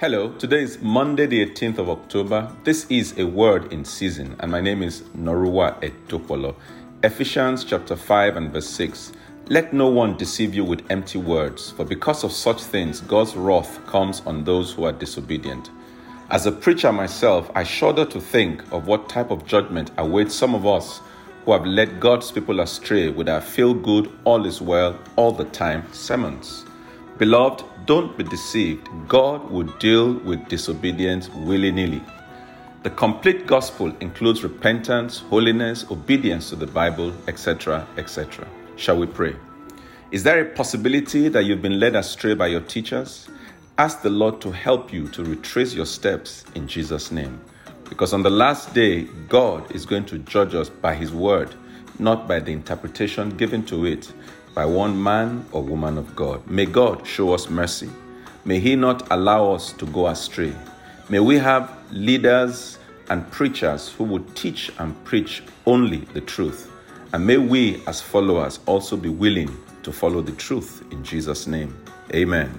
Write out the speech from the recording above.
Hello, today is Monday, the 18th of October. This is a word in season, and my name is Noruwa Etopolo. Ephesians chapter 5 and verse 6. Let no one deceive you with empty words, for because of such things, God's wrath comes on those who are disobedient. As a preacher myself, I shudder to think of what type of judgment awaits some of us who have led God's people astray with our feel good, all is well, all the time sermons. Beloved, don't be deceived. God will deal with disobedience willy nilly. The complete gospel includes repentance, holiness, obedience to the Bible, etc., etc. Shall we pray? Is there a possibility that you've been led astray by your teachers? Ask the Lord to help you to retrace your steps in Jesus' name. Because on the last day, God is going to judge us by His word, not by the interpretation given to it by one man or woman of God. May God show us mercy. May He not allow us to go astray. May we have leaders and preachers who would teach and preach only the truth. And may we, as followers, also be willing to follow the truth in Jesus' name. Amen.